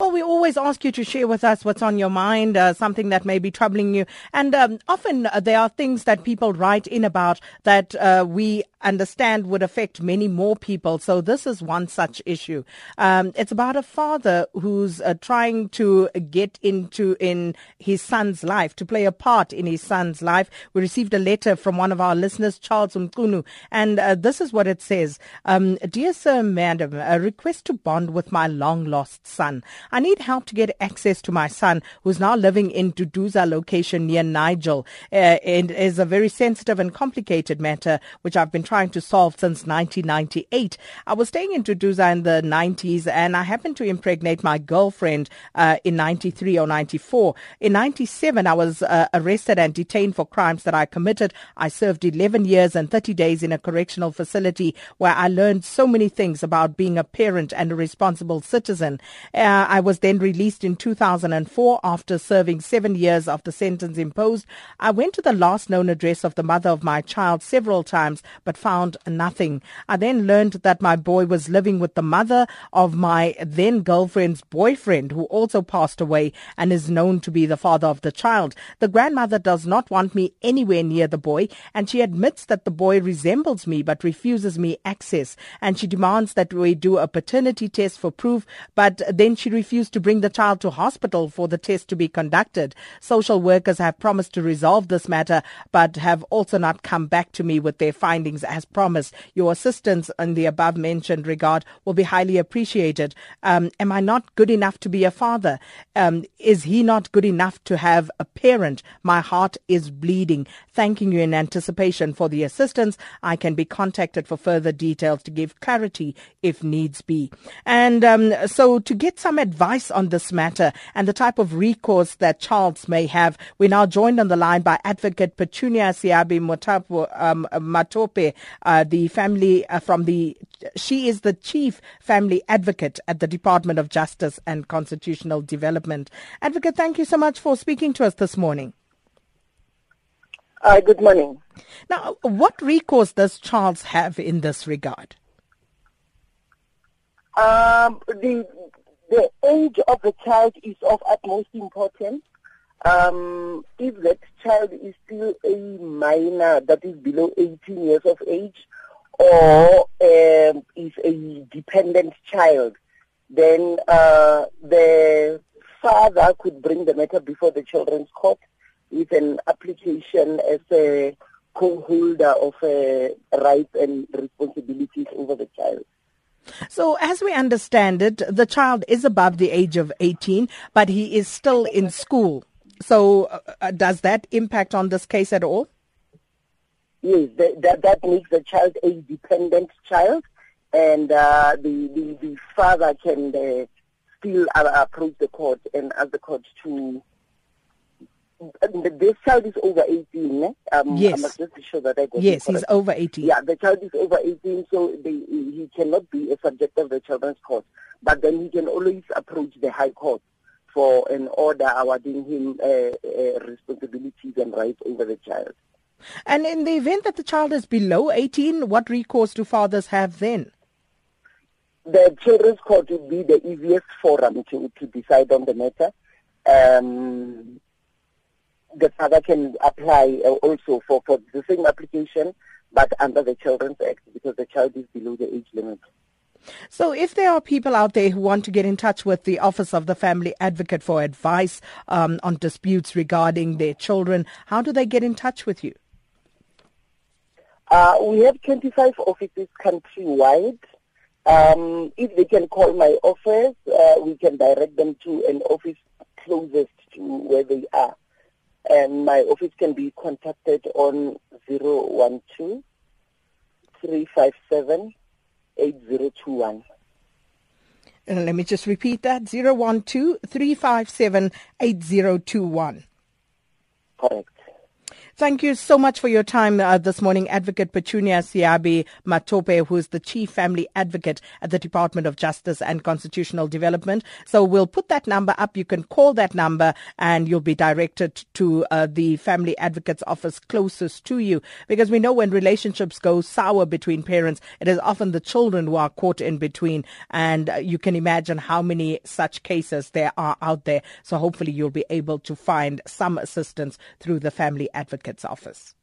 Well, we always ask you to share with us what's on your mind, uh, something that may be troubling you. And um, often uh, there are things that people write in about that uh, we understand would affect many more people. So this is one such issue. Um, it's about a father who's uh, trying to get into in his son's life, to play a part in his son's life. We received a letter from one of our listeners, Charles Mkunu, and uh, this is what it says. Um, Dear Sir, Madam, a request to bond with my long lost son. I need help to get access to my son, who's now living in Duduza location near Nigel. Uh, it is a very sensitive and complicated matter, which I've been trying to solve since 1998. I was staying in Duduza in the 90s, and I happened to impregnate my girlfriend uh, in 93 or 94. In 97, I was uh, arrested and detained for crimes that I committed. I served 11 years and 30 days in a correctional facility where I learned so many things about being a parent and a responsible citizen. Uh, I was then released in 2004 after serving seven years of the sentence imposed. I went to the last known address of the mother of my child several times but found nothing. I then learned that my boy was living with the mother of my then girlfriend's boyfriend who also passed away and is known to be the father of the child. The grandmother does not want me anywhere near the boy and she admits that the boy resembles me but refuses me access and she demands that we do a paternity test for proof but then she refused to bring the child to hospital for the test to be conducted. Social workers have promised to resolve this matter, but have also not come back to me with their findings as promised. Your assistance in the above mentioned regard will be highly appreciated. Um, am I not good enough to be a father? Um, is he not good enough to have a parent? My heart is bleeding. Thanking you in anticipation for the assistance. I can be contacted for further details to give clarity if needs be. And um, so to get some advice on this matter and the type of recourse that Charles may have. We're now joined on the line by Advocate Petunia Seabi Motapo, um, Mathope, uh, the family uh, from the, she is the Chief Family Advocate at the Department of Justice and Constitutional Development. Advocate, thank you so much for speaking to us this morning. Uh, good morning. Now, what recourse does Charles have in this regard? Um, the the age of the child is of utmost importance. Um, if that child is still a minor that is below 18 years of age or um, is a dependent child, then uh, the father could bring the matter before the children's court with an application as a co-holder of uh, rights and responsibilities over the child. So, as we understand it, the child is above the age of 18, but he is still in school. So, uh, uh does that impact on this case at all? Yes, that, that, makes the child a dependent child, and uh, the, the, the father can uh, still uh, approach the court and ask the court to this child is over 18. Eh? Um, yes. I must just be sure that I got Yes, he's over 18. Yeah, the child is over 18, so he cannot be a subject of the children's court. But then he can always approach the High Court for an order awarding him uh, uh, responsibilities and rights over the child. And in the event that the child is below 18, what recourse do fathers have then? The children's court would be the easiest forum to, to decide on the matter. Um, the father can apply uh, also for, for the same application, but under the Children's Act because the child is below the age limit. So, if there are people out there who want to get in touch with the Office of the Family Advocate for advice um, on disputes regarding their children, how do they get in touch with you? Uh, we have 25 offices countrywide. Um, if they can call my office, uh, we can direct them to an office closest to where they are and my office can be contacted on 012 357 8021. And uh, let me just repeat that 012 357 8021. Correct. Thank you so much for your time uh, this morning, Advocate Petunia Seabi Mathope, who is the Chief Family Advocate at the Department of Justice and Constitutional Development. So we'll put that number up. You can call that number and you'll be directed to uh, the Family Advocate's office closest to you. Because we know when relationships go sour between parents, it is often the children who are caught in between. And uh, you can imagine how many such cases there are out there. So hopefully you'll be able to find some assistance through the Family Advocate's office.